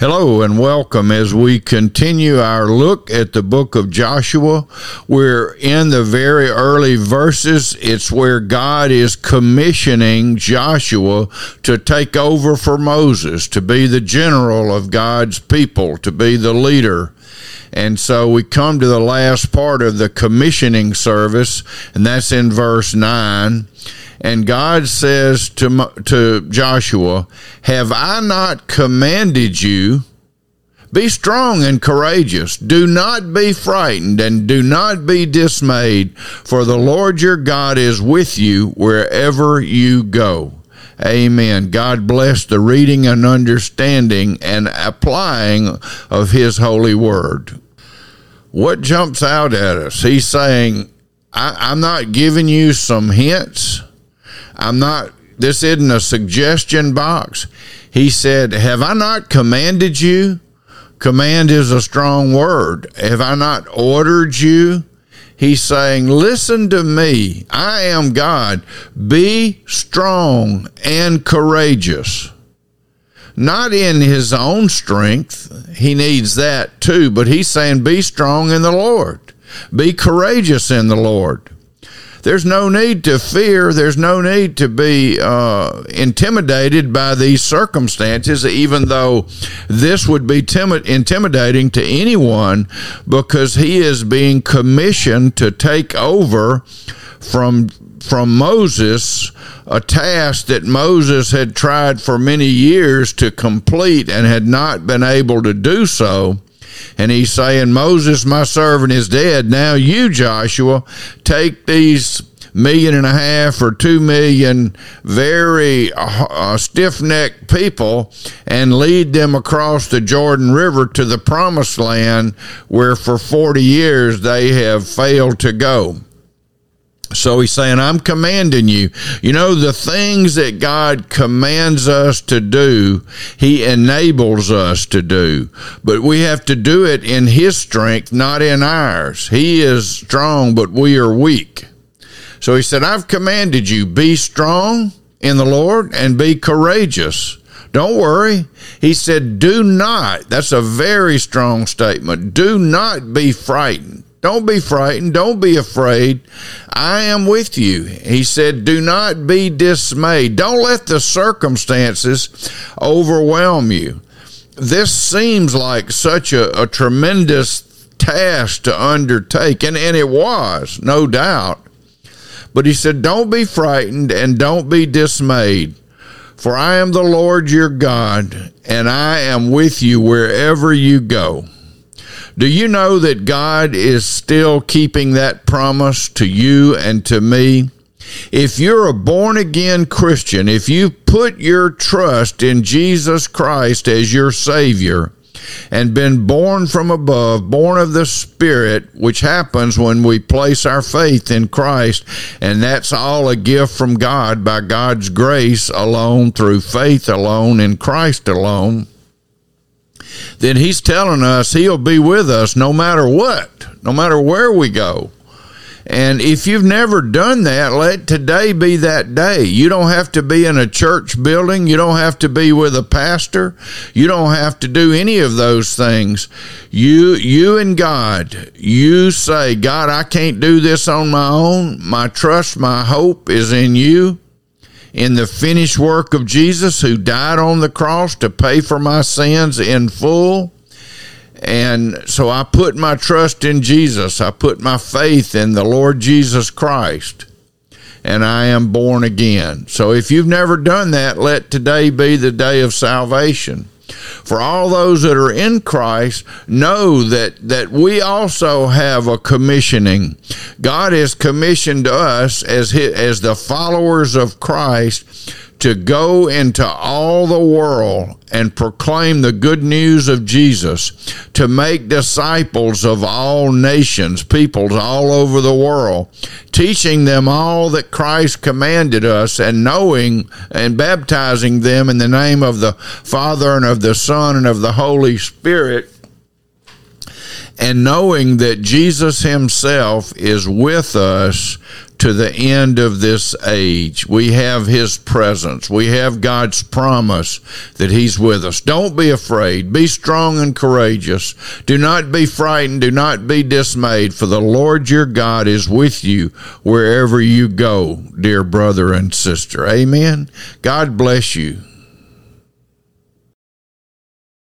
Hello and welcome as we continue our look at the book of Joshua. We're in the very early verses. It's where God is commissioning Joshua to take over for Moses, to be the general of God's people, to be the leader. And so we come to the last part of the commissioning service, and that's in verse 9. And God says to, to Joshua, Have I not commanded you? Be strong and courageous. Do not be frightened and do not be dismayed, for the Lord your God is with you wherever you go. Amen. God bless the reading and understanding and applying of His holy word. What jumps out at us? He's saying, I, am not giving you some hints. I'm not, this isn't a suggestion box. He said, Have I not commanded you? Command is a strong word. Have I not ordered you? He's saying, Listen to me. I am God. Be strong and courageous. Not in his own strength. He needs that too. But he's saying, Be strong in the Lord. Be courageous in the Lord there's no need to fear. There's no need to be uh, intimidated by these circumstances, even though this would be timid, intimidating to anyone because he is being commissioned to take over from from Moses a task that Moses had tried for many years to complete and had not been able to do so. And he's saying, Moses, my servant, is dead. Now you, Joshua, take these million and a half or two million very uh, stiff necked people and lead them across the Jordan River to the promised land where for 40 years they have failed to go. So he's saying, I'm commanding you. You know, the things that God commands us to do, he enables us to do. But we have to do it in his strength, not in ours. He is strong, but we are weak. So he said, I've commanded you, be strong in the Lord and be courageous. Don't worry. He said, do not. That's a very strong statement. Do not be frightened. Don't be frightened. Don't be afraid. I am with you. He said, Do not be dismayed. Don't let the circumstances overwhelm you. This seems like such a, a tremendous task to undertake, and, and it was, no doubt. But he said, Don't be frightened and don't be dismayed. For I am the Lord your God, and I am with you wherever you go. Do you know that God is still keeping that promise to you and to me? If you're a born again Christian, if you put your trust in Jesus Christ as your Savior, and been born from above, born of the Spirit, which happens when we place our faith in Christ. And that's all a gift from God by God's grace alone, through faith alone, in Christ alone then he's telling us he'll be with us no matter what, no matter where we go. And if you've never done that, let today be that day. You don't have to be in a church building. You don't have to be with a pastor. You don't have to do any of those things. You, you and God, you say, God, I can't do this on my own. My trust, my hope is in you in the finished work of Jesus who died on the cross to pay for my sins in full. And so I put my trust in Jesus. I put my faith in the Lord Jesus Christ. And I am born again. So if you've never done that, let today be the day of salvation. For all those that are in Christ, know that, that we also have a commissioning. God has commissioned us as, his, as the followers of Christ to go into all the world and proclaim the good news of Jesus, to make disciples of all nations, peoples all over the world, teaching them all that Christ commanded us and knowing and baptizing them in the name of the Father and of the Son and of the Holy Spirit and knowing that Jesus Himself is with us to the end of this age. We have His presence. We have God's promise that He's with us. Don't be afraid. Be strong and courageous. Do not be frightened. Do not be dismayed, for the Lord your God is with you wherever you go, dear brother and sister. Amen. God bless you.